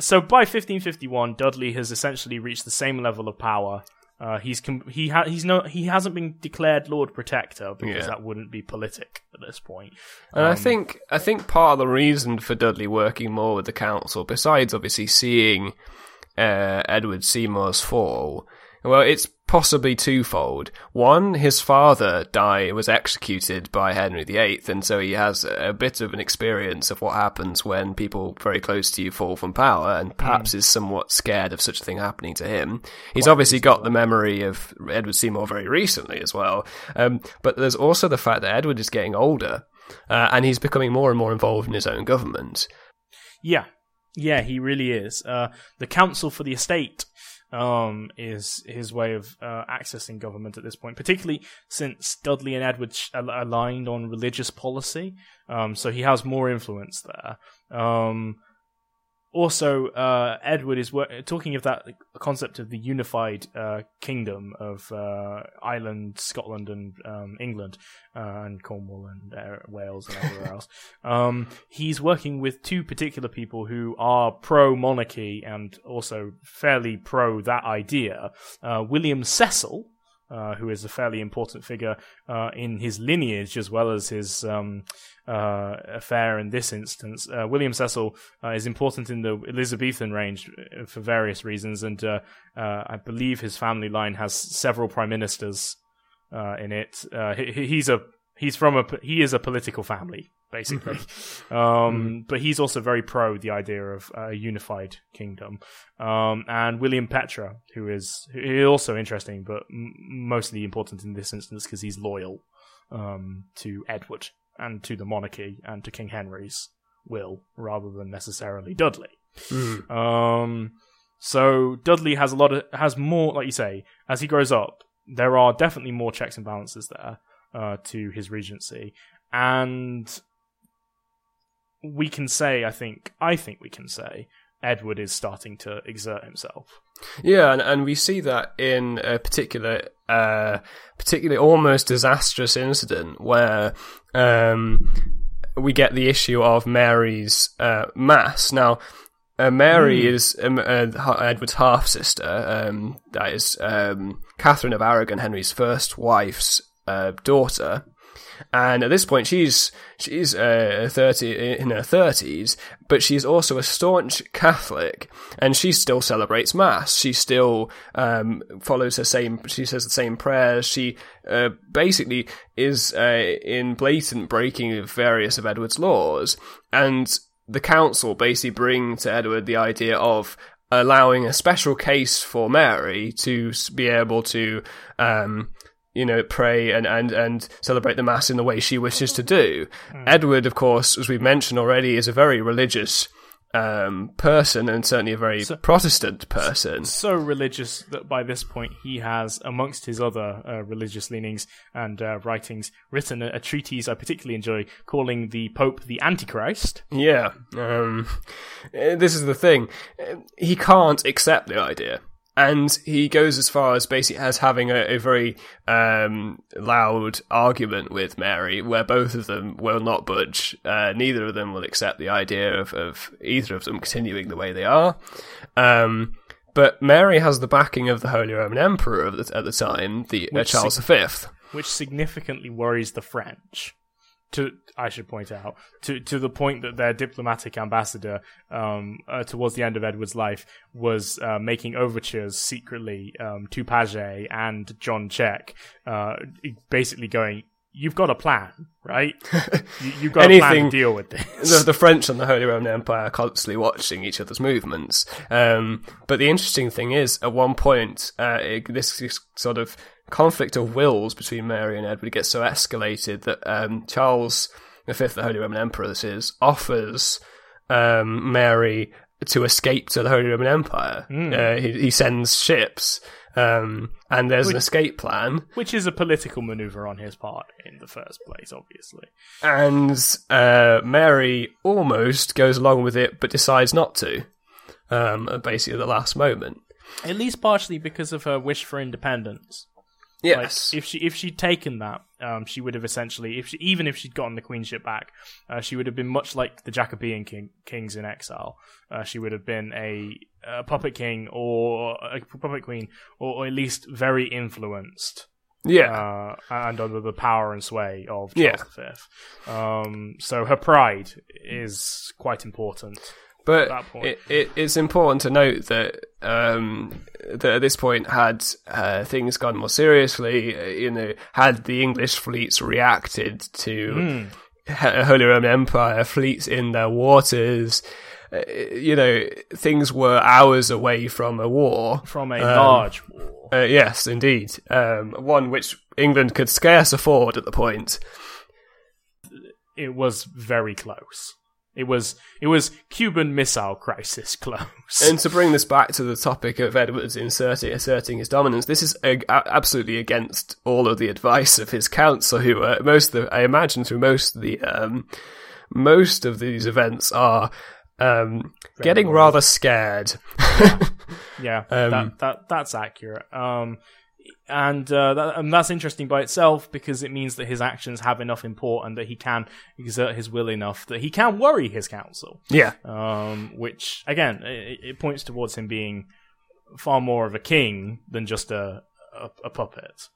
so by 1551, Dudley has essentially reached the same level of power. Uh, he's com- he ha- he's no he hasn't been declared Lord Protector because Yeah. that wouldn't be politic at this point. And Um, I think I think part of the reason for Dudley working more with the council, besides obviously seeing uh, Edward Seymour's fall, well, it's possibly twofold. One, his father died was executed by Henry VIII, and so he has a bit of an experience of what happens when people very close to you fall from power, and perhaps is somewhat scared of such a thing happening to him. He's obviously got the memory of Edward Seymour very recently as well, um, but there's also the fact that Edward is getting older. Uh, and he's becoming more and more involved in his own government. Yeah, yeah, he really is. Uh, the Council for the Estate um, is his way of uh, accessing government at this point, particularly since Dudley and Edward aligned on religious policy. Um, so he has more influence there. Um, also, uh, Edward is wor- talking of that concept of the unified uh, kingdom of uh, Ireland, Scotland, and um, England, uh, and Cornwall and uh, Wales and everywhere else. Um, he's working with two particular people who are pro monarchy and also fairly pro that idea. Uh, William Cecil, uh, who is a fairly important figure uh, in his lineage as well as his um, uh, affair in this instance. Uh, William Cecil uh, is important in the Elizabethan range uh, for various reasons, and uh, uh, I believe his family line has several prime ministers uh, in it. Uh, he, he's a he's from a he is a political family basically, um, but he's also very pro the idea of a unified kingdom. Um, and William Petre, who is who is also interesting, but m- mostly important in this instance because he's loyal um, to Edward and to the monarchy and to King Henry's will rather than necessarily Dudley. Um, so Dudley has a lot of has more, like you say, as he grows up. There are definitely more checks and balances there uh, to his regency, and we can say, I think, I think we can say, Edward is starting to exert himself. Yeah, and, and we see that in a particular, uh, particularly almost disastrous incident where um, we get the issue of Mary's uh, mass. Now, uh, Mary is um, uh, Edward's half sister. Um, that is um, Catherine of Aragon, Henry's first wife's uh, daughter. And at this point, she's she's uh, thirty in her thirties, but she's also a staunch Catholic, and she still celebrates Mass. She still um, follows her same. She says the same prayers. She uh, basically is uh, in blatant breaking of various of Edward's laws, and the council basically bring to Edward the idea of allowing a special case for Mary to be able to. Um, you know, pray and, and, and celebrate the Mass in the way she wishes to do. Edward, of course, as we've mentioned already, is a very religious um, person and certainly a very Protestant person. So religious that by this point he has, amongst his other uh, religious leanings and uh, writings, written a, a treatise I particularly enjoy calling the Pope the Antichrist. Yeah. Um, eh, this is the thing. Eh, He can't accept the idea. And he goes as far as basically as having a, a very um, loud argument with Mary, where both of them will not budge. Uh, neither of them will accept the idea of, of either of them continuing the way they are. Um, but Mary has the backing of the Holy Roman Emperor of the, at the time, the uh, Charles V. which significantly worries the French. To I should point out to to the point that their diplomatic ambassador, um, uh, towards the end of Edward's life, was uh, making overtures secretly um, to Paget and John Cheke, uh, basically going, "You've got a plan, right? you, you've got a plan Anything- to deal with this." the, the French and the Holy Roman Empire are constantly watching each other's movements. Um, but the interesting thing is, at one point, uh, it, this, this sort of conflict of wills between Mary and Edward gets so escalated that um, Charles V, the Holy Roman Emperor, this is, offers um, Mary to escape to the Holy Roman Empire. Uh, he, he sends ships. Um, and there's an escape plan, Which is a political maneuver on his part in the first place, obviously. and uh, Mary almost goes along with it, but decides not to. Um, basically, at the last moment. At least partially because of her wish for independence. Yes. Like, if she if she'd taken that, um, she would have essentially, if she, even if she'd gotten the queenship back, uh, she would have been much like the Jacobean king, kings in exile. Uh, she would have been a, a puppet king or a puppet queen, or, or at least very influenced yeah. uh, and under the power and sway of Yeah. Charles V. Um, so her pride is quite important. But it, it, it's important to note that um, that at this point, had uh, things gone more seriously, uh, you know, had the English fleets reacted to. H- Holy Roman Empire fleets in their waters, uh, you know, things were hours away from a war. From a Um, large war. Uh, yes, indeed, um, one which England could scarce afford at the point. It was very close. It was it was Cuban Missile Crisis close. And to bring this back to the topic of Edward's inserting, asserting his dominance, this is a, a- absolutely against all of the advice of his council, who uh, most of the, I imagine through most of the um, most of these events are um, getting rather scared. Yeah, Um, that, that that's accurate. Um, and, uh, that, and that's interesting by itself because it means that his actions have enough import and that he can exert his will enough that he can worry his council. yeah, Um, which again, it, it points towards him being far more of a king than just a a, a puppet,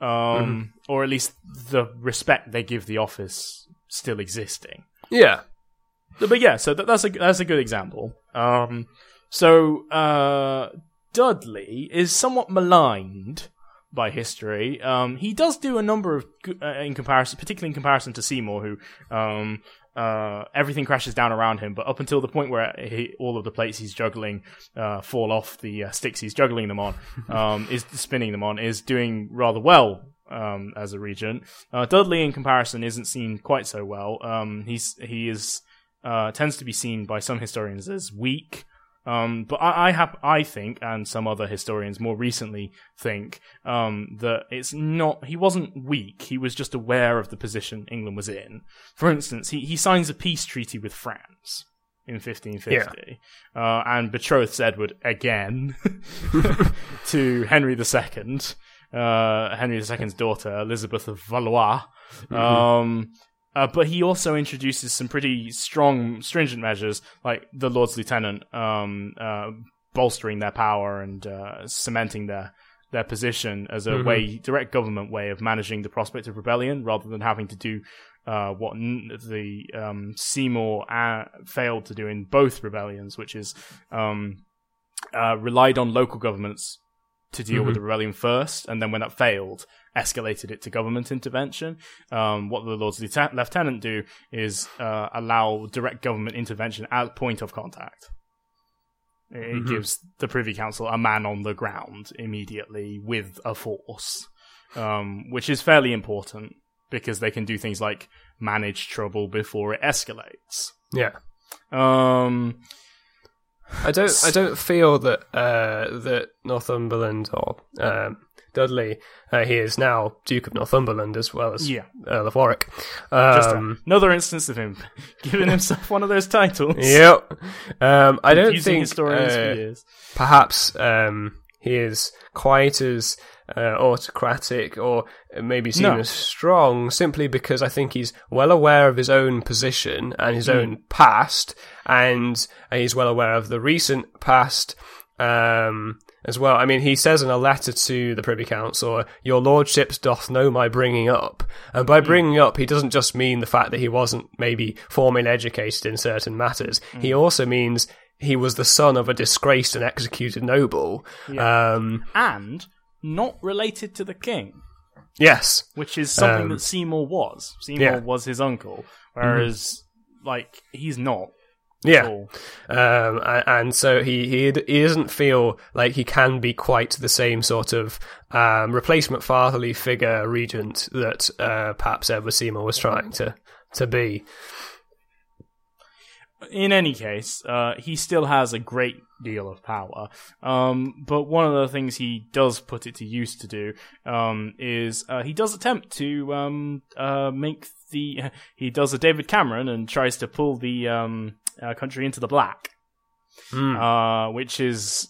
um, or at least the respect they give the office still existing. yeah, But yeah, so that, that's a that's a good example. Um, so uh, Dudley is somewhat maligned by history. Um, he does do a number of uh, in comparison, particularly in comparison to Seymour, who um, uh, everything crashes down around him. But up until the point where he, all of the plates he's juggling uh, fall off the uh, sticks he's juggling them on, um, is spinning them on, is doing rather well um, as a regent. Uh, Dudley, in comparison, isn't seen quite so well. Um, he's he is uh, tends to be seen by some historians as weak. Um, but I, I have, I think, and some other historians more recently think um, that it's not. He wasn't weak. He was just aware of the position England was in. For instance, he he signs a peace treaty with France in 1550 uh, and betroths Edward again to Henry II, uh, Henry II's daughter, Elizabeth of Valois. Um, uh, but he also introduces some pretty strong, stringent measures, like the Lord's Lieutenant um, uh, bolstering their power and uh, cementing their their position as a way, direct government way of managing the prospect of rebellion, rather than having to do uh, what n- the um, Seymour uh, failed to do in both rebellions, which is um, uh, relied on local governments to deal with the rebellion first, and then when that failed, escalated it to government intervention. Um, what the Lord's Lieutenant, Lieutenant do is uh, allow direct government intervention at point of contact. It gives the Privy Council a man on the ground immediately with a force, um, which is fairly important because they can do things like manage trouble before it escalates. yeah. Um, I don't. I don't feel that uh, that Northumberland or um, Dudley. Uh, he is now Duke of Northumberland as well as Yeah. Earl of Warwick. just Um, another instance of him giving himself one of those titles. yep. Um, I don't think historians uh, for years. perhaps um, he is quite as uh, autocratic or maybe seen No. as strong simply because I think he's well aware of his own position and his Hmm. own past, and he's well aware of the recent past. Um, as well, I mean, he says in a letter to the Privy Council, "Your lordships doth know my bringing up," and by bringing up, he doesn't just mean the fact that he wasn't maybe formally educated in certain matters. He also means he was the son of a disgraced and executed noble. Um, and not related to the king, yes, which is something Um, that Seymour was. Seymour yeah. was his uncle, whereas like he's not. Yeah. Um, and so he, he he doesn't feel like he can be quite the same sort of um, replacement fatherly figure regent that uh, perhaps Edward Seymour was trying to to be. In any case, uh, he still has a great deal of power. Um, but one of the things he does put it to use to do um, is uh, he does attempt to um, uh, make the he does a David Cameron and tries to pull the um, uh, country into the black, Mm. uh, which is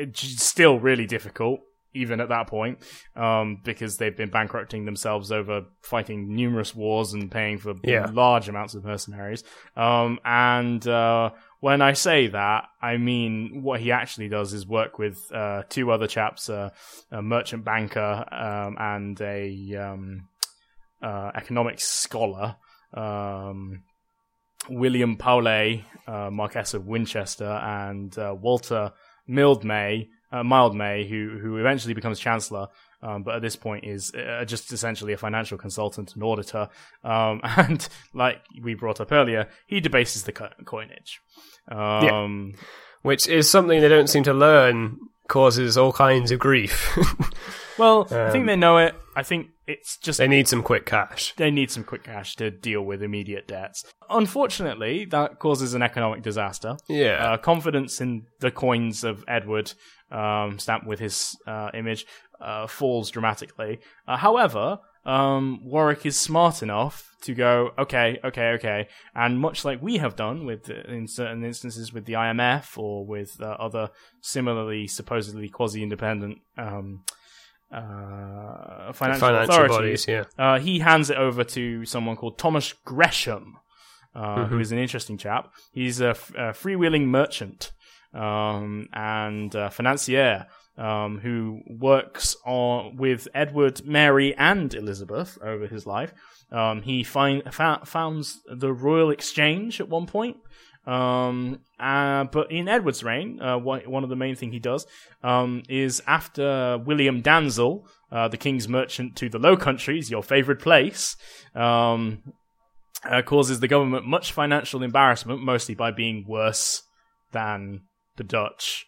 uh, still really difficult. even at that point, um, because they've been bankrupting themselves over fighting numerous wars and paying for Yeah. large amounts of mercenaries. Um, and uh, when I say that, I mean what he actually does is work with uh, two other chaps, uh, a merchant banker um, and a um, uh, economics scholar, um, William Paulet, uh, Marquess of Winchester, and uh, Walter Mildmay, uh, Mildmay, who who eventually becomes Chancellor, um, but at this point is uh, just essentially a financial consultant and auditor. Um, and like we brought up earlier, he debases the coinage. Um, Which is something they don't seem to learn causes all kinds of grief. Well, I think Um, they know it. I think it's just they need some quick cash. they need some quick cash to deal with immediate debts. Unfortunately, that causes an economic disaster. Yeah. Uh, confidence in the coins of Edward, um, stamped with his uh, image, uh, falls dramatically. Uh, however, um, Warwick is smart enough to go, okay, okay, okay, and much like we have done with in certain instances with the IMF or with uh, other similarly supposedly quasi-independent um, uh, financial, Financial authorities, bodies, yeah. uh, he hands it over to someone called Thomas Gresham, uh, Mm-hmm. who is an interesting chap. He's a, f- a freewheeling merchant um, and uh, financier um, who works on with Edward, Mary, and Elizabeth over his life. Um, he find, fa- founds the Royal Exchange at one point. Um, uh, but in Edward's reign, uh, one of the main thing he does um, is after William Dansell, uh, the king's merchant to the Low Countries, your favorite place, um, uh, causes the government much financial embarrassment, mostly by being worse than the Dutch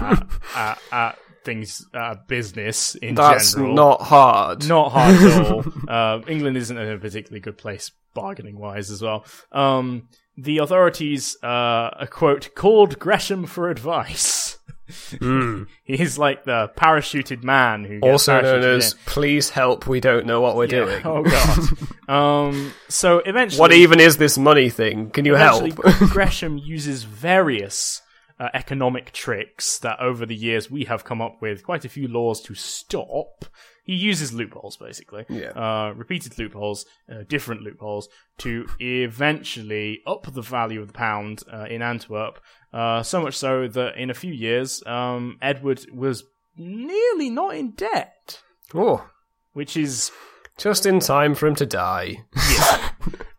at, at, at things, uh, business in That's general. not hard. Not hard at all. uh, England isn't in a particularly good place bargaining wise as well. Um, the authorities, uh, quote, called Gresham for advice. Mm. He's like the parachuted man who gets Also known as. "Please help, we don't know what we're Yeah. doing." Oh god. um. So eventually, What even is this money thing? Can you help? Gresham uses various uh, economic tricks that over the years we have come up with quite a few laws to stop. He uses loopholes, basically. Yeah. Uh, repeated loopholes, uh, different loopholes, to eventually up the value of the pound uh, in Antwerp. Uh, so much so that in a few years, um, Edward was nearly not in debt, oh, which is just in time for him to die.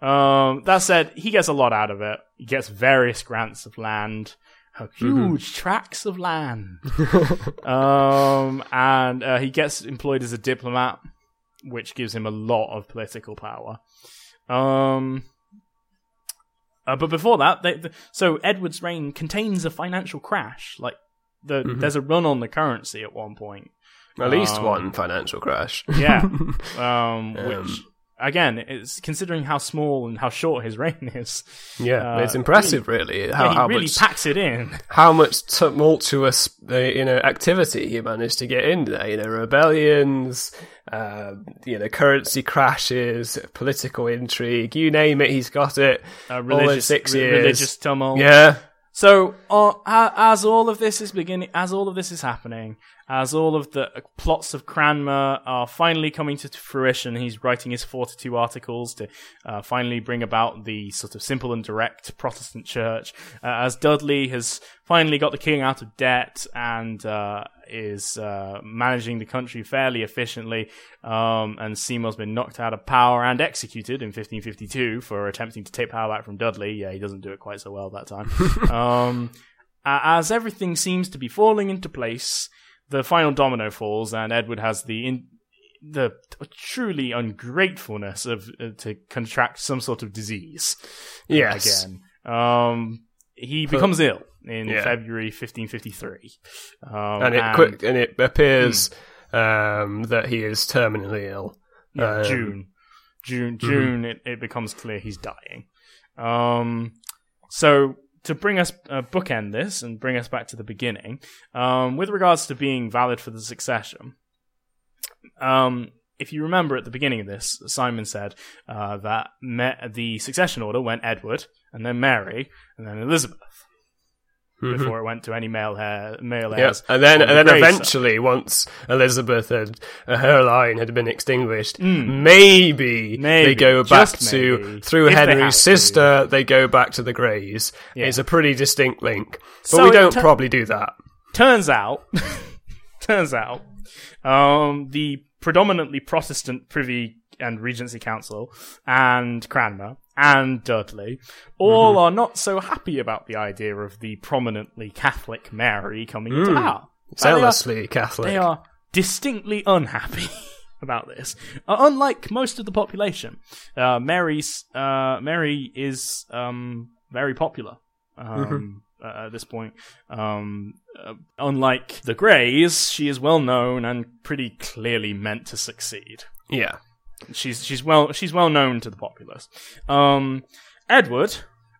Um, that said, he gets a lot out of it. He gets various grants of land, uh, huge tracts of land. um, and uh, he gets employed as a diplomat, which gives him a lot of political power. Um, uh, but before that, they, the, so Edward's reign contains a financial crash. Like the, there's a run on the currency at one point. At least Um, one financial crash. Yeah. um, which again, it's considering how small and how short his reign is. yeah, uh, it's impressive, really. How, yeah, he how really much packs it in. how much tumultuous uh, you know activity he managed to get in there. You know, rebellions, uh, you know, currency crashes, political intrigue. You name it, he's got it. Uh, All in religious, six re- years. religious tumult. Yeah, So, uh, as all of this is beginning, as all of this is happening, as all of the plots of Cranmer are finally coming to fruition, he's writing his 42 articles to uh, finally bring about the sort of simple and direct Protestant church. Uh, as Dudley has finally got the king out of debt and uh, is uh, managing the country fairly efficiently, um, and Seymour's been knocked out of power and executed in 1552 for attempting to take power back from Dudley. Yeah, he doesn't do it quite so well that time. um, as everything seems to be falling into place, the final domino falls, and Edward has the in, the truly ungratefulness of uh, to contract some sort of disease. uh, Yes. again. Um, he becomes ill in Yeah. February 1553, um, and it and- quick and it appears um, that he is terminally ill. Yeah, Um, June, June, June. It, it becomes clear he's dying. Um, so to bring us uh, bookend this and bring us back to the beginning, um, with regards to being valid for the succession, um, if you remember at the beginning of this, Simon said uh, that me- the succession order went Edward and then Mary and then Elizabeth. Before it went to any male hair, male Yep. heirs. And then, and the then eventually, once Elizabeth had uh, her line had been extinguished, maybe, they Hmm. Go back to maybe, through if they Henry's to. sister. They go back to the Greys. Yeah. It's a pretty distinct link, but So we don't probably do that. turns out, turns out, um, the predominantly Protestant Privy and Regency Council and Cranmer and Dudley all are not so happy about the idea of the prominently Catholic Mary coming into power. Fact, they are- Zealously Catholic. they are distinctly unhappy about this. Uh, unlike most of the population, uh, Mary's uh, Mary is um, very popular. Um, uh, at this point, um, uh, unlike the Greys, she is well known and pretty clearly meant to succeed. Yeah. She's she's well she's well known to the populace. Um, Edward,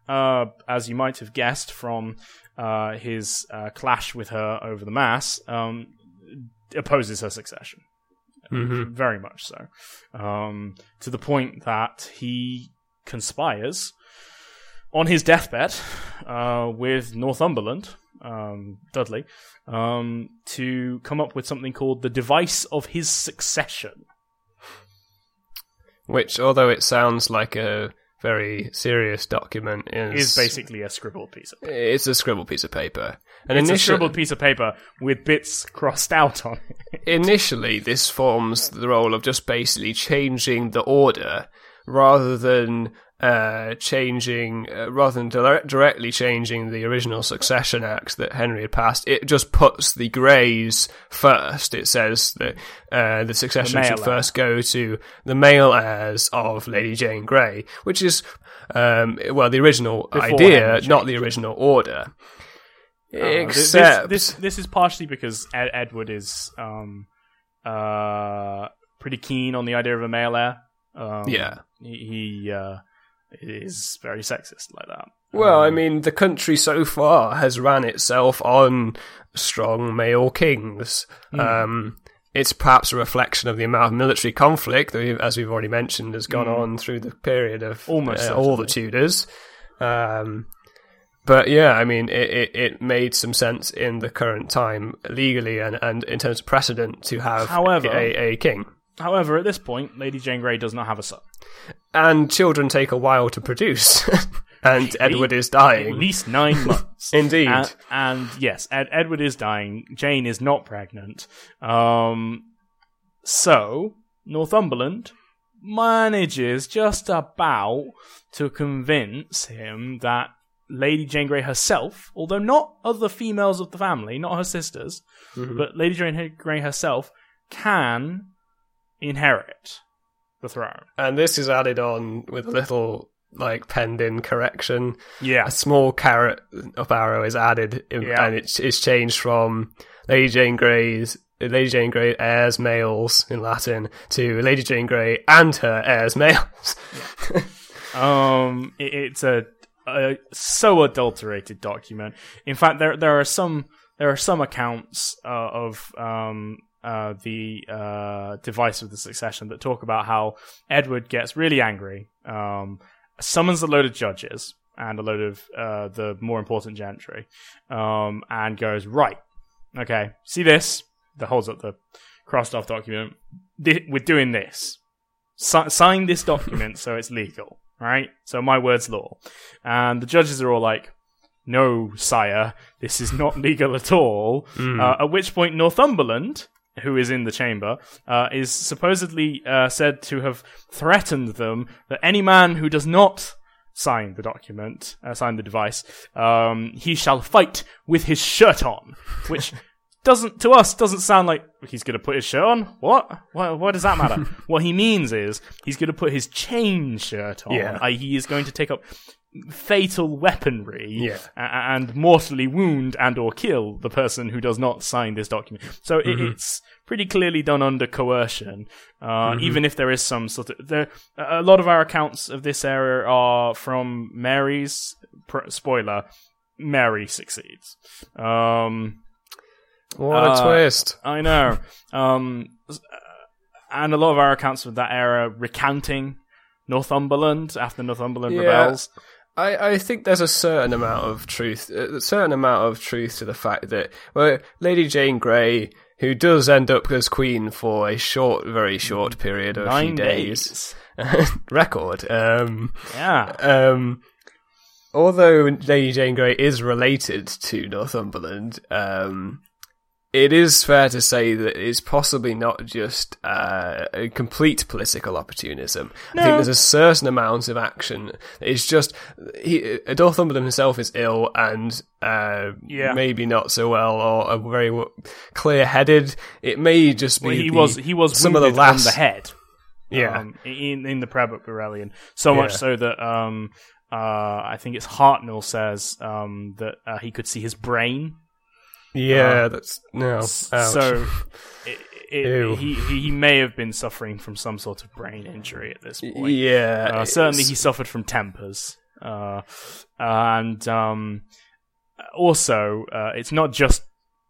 uh, as you might have guessed from uh, his uh, clash with her over the mass, um, opposes her succession. Very much so, um, to the point that he conspires on his deathbed uh, with Northumberland, um, Dudley, um, to come up with something called the device of his succession. Which, although it sounds like a very serious document, is, Is basically a scribbled piece of paper. it's a scribbled piece of paper. And It's a initially, scribbled piece of paper with bits crossed out on it. initially, this forms the role of just basically changing the order rather than uh, changing, uh, rather than dire- directly changing the original Succession Act that Henry had passed. It just puts the Greys first. It says that uh, the succession The should male first go to the male heirs of Lady Jane Grey, which is, um, well, the original Before idea, not the original order. Uh, this- Except, this, this this is partially because Ed- Edward is um uh pretty keen on the idea of a male heir. Um, Yeah. he, he uh, is very sexist like that. Well, I mean, the country so far has ran itself on strong male kings. Hmm. Um, it's perhaps a reflection of the amount of military conflict that, we've- as we've already mentioned, has gone on through the period of. Almost uh, all the Tudors. Um, but yeah, I mean, it, it, it made some sense in the current time legally and, and in terms of precedent to have However- a, a king. However, at this point, Lady Jane Grey does not have a son. And children take a while to produce. and Edward is dying. At least nine months. Indeed. And, and yes, Ed- Edward is dying. Jane is not pregnant. Um, so Northumberland manages just about to convince him that Lady Jane Grey herself, although not other females of the family, not her sisters, but Lady Jane Grey herself, can inherit the throne. And this is added on with a little like penned in correction. Yeah. A small caret up arrow is added, in, Yeah. and it's it's changed from Lady Jane Grey's Lady Jane Grey heirs males in Latin to Lady Jane Grey and her heirs males. Um, it, it's a, a so adulterated document. In fact, there there are some there are some accounts uh, of um uh the uh device of the succession that talk about how Edward gets really angry, um, summons a load of judges and a load of uh the more important gentry, um, and goes right, okay, see this? That holds up the crossed off document. We're doing this si- sign this document so it's legal, right? So my word's law. And the judges are all like, no, sire, this is not legal at all. Uh, at which point, Northumberland, who is in the chamber, uh, is supposedly uh, said to have threatened them that any man who does not sign the document, uh, sign the device, um, he shall fight with his shirt on, which doesn't to us doesn't sound like he's going to put his shirt on. What? What, what does that matter? what he means is he's going to put his chain shirt on. Yeah. i.e., he is going to take up fatal weaponry Yeah. and mortally wound and or kill the person who does not sign this document. So it, it's pretty clearly done under coercion. Uh, Even if there is some sort of there, a lot of our accounts of this era are from Mary's. Pr- spoiler: Mary succeeds. Um, What a Uh, twist! I know. Um, uh, and a lot of our accounts of that era recounting Northumberland after Northumberland Yeah. rebels. I, I think there's a certain amount of truth, a certain amount of truth to the fact that well, Lady Jane Grey, who does end up as queen for a short, very short period of a few days, days. record. Um, Yeah. um, although Lady Jane Grey is related to Northumberland, um, it is fair to say that it's possibly not just uh, a complete political opportunism. I think there's a certain amount of action. It's just he, uh, Northumberland himself is ill and uh, Yeah. maybe not so well or very w- clear-headed. It may just be Well, he the- was he was some of the last on the head. Yeah. um, in in the Prayer Book rebellion. So much so that um, uh, I think it's Hartnell says um, that uh, he could see his brain. Yeah, that's no. ouch. So it, it, he he may have been suffering from some sort of brain injury at this point. yeah, Uh, certainly, he suffered from tempers, uh, and um, also uh, it's not just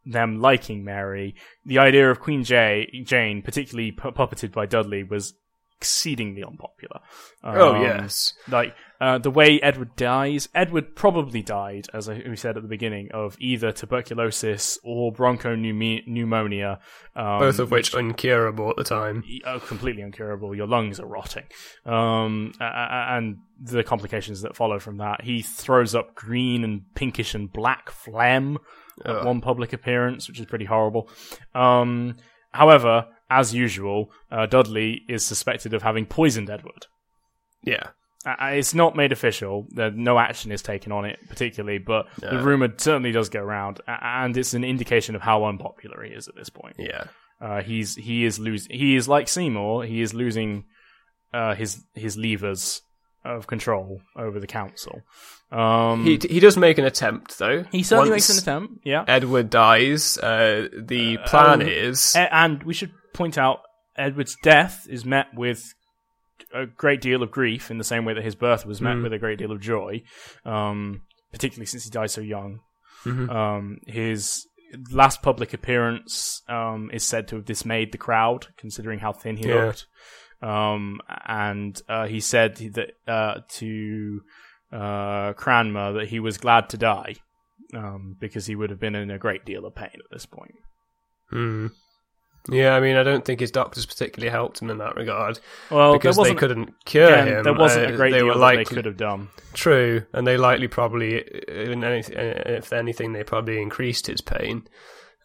them liking Mary. The idea of Queen Jay, Jane, particularly pu- puppeted by Dudley, was exceedingly unpopular. Oh Um, yes, like uh, the way Edward dies. Edward probably died, as I, we said at the beginning, of either tuberculosis or bronchopneumonia, um, both of which incurable at the time. are completely incurable. Your lungs are rotting, um, and the complications that follow from that. He throws up green and pinkish and black phlegm at Ugh. one public appearance, which is pretty horrible. Um, however, as usual, uh, Dudley is suspected of having poisoned Edward. Yeah, it's not made official. No action is taken on it particularly, but the rumor certainly does go around, and it's an indication of how unpopular he is at this point. yeah. Uh, he's he is losing. He is like Seymour. He is losing uh, his his levers of control over the council. Um, He he does make an attempt though. he certainly Once makes an attempt. Yeah, Edward dies. Uh, the plan um, is and we should point out Edward's death is met with a great deal of grief in the same way that his birth was met Mm. with a great deal of joy, um, particularly since he died so young. Mhm. Um, his last public appearance um, is said to have dismayed the crowd, considering how thin he Yeah. looked. Um, and uh, he said that uh, to uh, Cranmer that he was glad to die um, because he would have been in a great deal of pain at this point. Hmm. Yeah, I mean, I don't think his doctors particularly helped him in that regard Well, because they couldn't cure again, him. there wasn't Uh, a great they deal were that likely, they could have done. True, and they likely probably, in any, if anything, they probably increased his pain.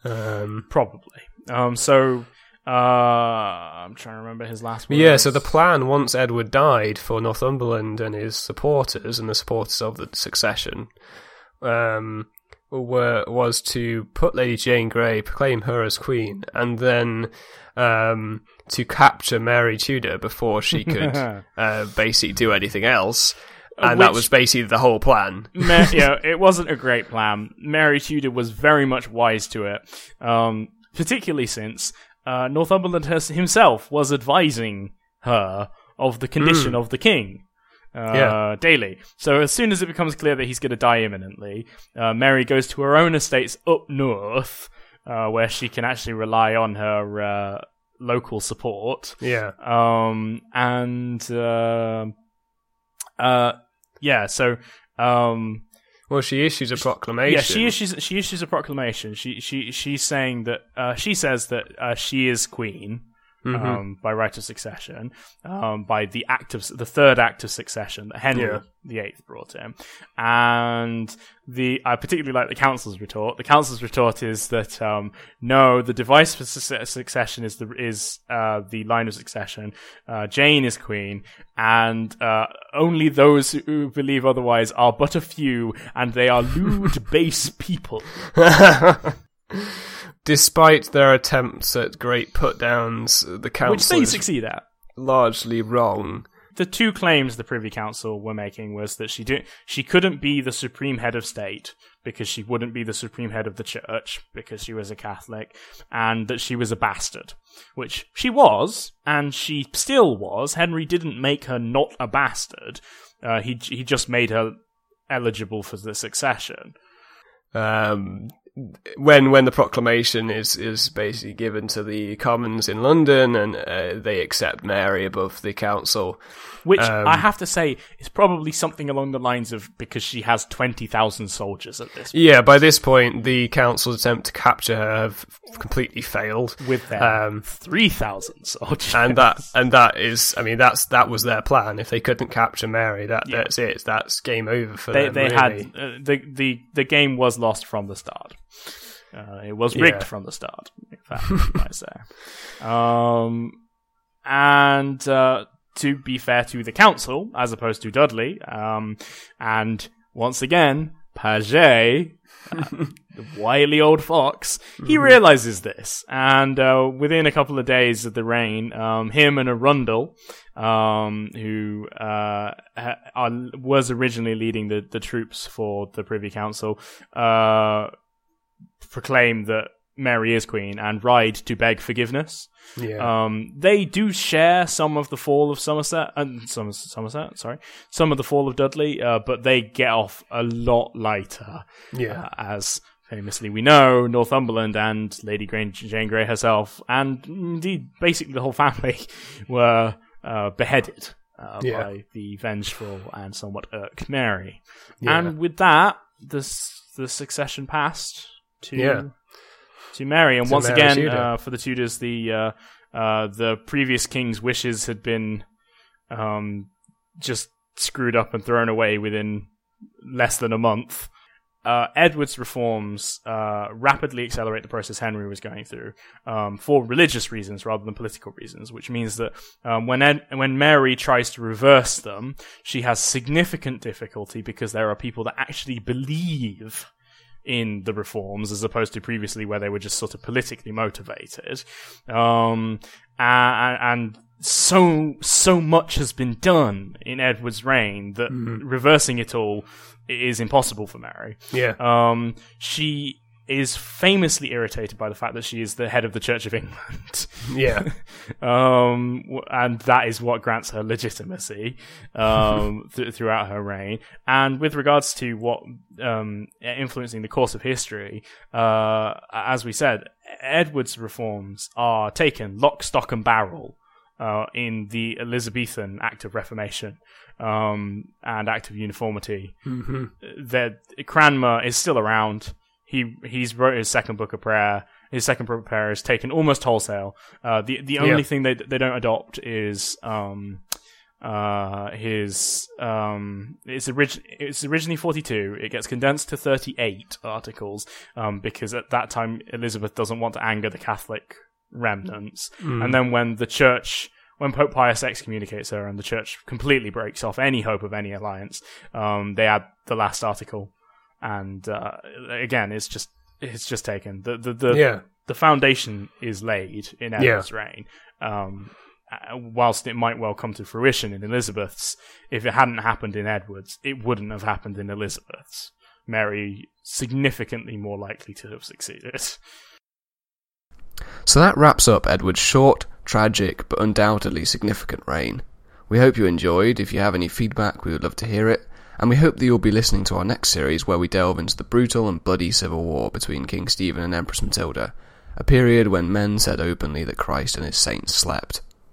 Um, Probably. Um, so uh, I'm trying to remember his last words. yeah, so the plan once Edward died for Northumberland and his supporters and the supporters of the succession um, were was to put Lady Jane Grey, proclaim her as queen, and then um, to capture Mary Tudor before she could uh, basically do anything else. And that was basically the whole plan. Ma- yeah, it wasn't a great plan. Mary Tudor was very much wise to it, um, particularly since uh, Northumberland himself was advising her of the condition of the king. Uh, Yeah. daily. So as soon as it becomes clear that he's going to die imminently, uh, Mary goes to her own estates up north, uh, where she can actually rely on her uh, local support. Yeah. Um, and uh, uh, yeah, so um, Well, she issues a proclamation. yeah, she issues she issues a proclamation. She she she's saying that uh, she says that uh, she is queen. Mm-hmm. Um, by right of succession, um, by the act of the third act of succession that Henry Yeah. the Eighth brought in, and the I particularly like the council's retort. The council's retort is that um, no, the device for su- succession is the is uh, the line of succession. Uh, Jane is queen, and uh, only those who believe otherwise are but a few, and they are lewd, base people. Despite their attempts at great put downs, the council Which they is succeed at. largely wrong. the two claims the Privy Council were making was that she did she couldn't be the supreme head of state because she wouldn't be the supreme head of the church because she was a Catholic, and that she was a bastard, which she was, and she still was. Henry didn't make her not a bastard; uh, he he just made her eligible for the succession. Um, when when the proclamation is is basically given to the Commons in London and uh, they accept Mary above the council, Which Um, I have to say is probably something along the lines of because she has 20,000 soldiers at this yeah. By this point, the council's attempt to capture her have completely failed, with their um, 3,000 soldiers. and that and that is, I mean, that's that was their plan. If they couldn't capture Mary, that Yeah. that's it. That's game over for they them. they really. had uh, the the the game was lost from the start. Uh, it was rigged Yeah. from the start. I might say. Um, and uh, to be fair to the council, as opposed to Dudley, um, and once again, Paget, uh, the wily old fox, he realizes this, and uh, within a couple of days of the reign, um, him and Arundel, um, who uh, ha- are, was originally leading the, the troops for the Privy Council, uh, proclaim that Mary is queen and ride to beg forgiveness. yeah. Um, they do share some of the fall of Somerset and some Somerset, sorry, some of the fall of Dudley, uh, but they get off a lot lighter. Yeah. Uh, as famously we know, Northumberland and Lady Grey, Jane Grey herself, and indeed basically the whole family, were uh, beheaded uh, Yeah. by the vengeful and somewhat irked Mary. Yeah. And with that, the the succession passed to Yeah. to Mary. And To once Mary again, uh, for the Tudors, the uh, uh, the previous king's wishes had been um, just screwed up and thrown away within less than a month. Uh, Edward's reforms uh, rapidly accelerate the process Henry was going through um, for religious reasons rather than political reasons, which means that um, when Ed- when Mary tries to reverse them, she has significant difficulty because there are people that actually believe in the reforms as opposed to previously where they were just sort of politically motivated. Um, and, and so so much has been done in Edward's reign that reversing it all is impossible for Mary. yeah. Um, she is famously irritated by the fact that she is the head of the Church of England. yeah. um, and that is what grants her legitimacy um, th- throughout her reign. And with regards to what um, influencing the course of history, uh, as we said, Edward's reforms are taken lock, stock, and barrel uh, in the Elizabethan Act of Reformation um, and Act of Uniformity. hmm That Cranmer is still around. He he's wrote his second book of prayer. His second book of prayer is taken almost wholesale. Uh, the the only Yeah. thing they they don't adopt is um, uh, his um, it's orig- it's originally forty two. It gets condensed to thirty eight articles um, because at that time Elizabeth doesn't want to anger the Catholic remnants, and then when the church. When Pope Pius excommunicates her and the church completely breaks off any hope of any alliance, um, they add the last article, and uh, again, it's just it's just taken the the the, Yeah. the foundation is laid in Edward's reign. Um, uh, whilst it might well come to fruition in Elizabeth's, if it hadn't happened in Edward's, it wouldn't have happened in Elizabeth's. Mary significantly more likely to have succeeded. So that wraps up Edward's short, tragic, but undoubtedly significant reign. We hope you enjoyed. If you have any feedback, we would love to hear it. And we hope that you'll be listening to our next series where we delve into the brutal and bloody civil war between King Stephen and Empress Matilda, a period when men said openly that Christ and his saints slept.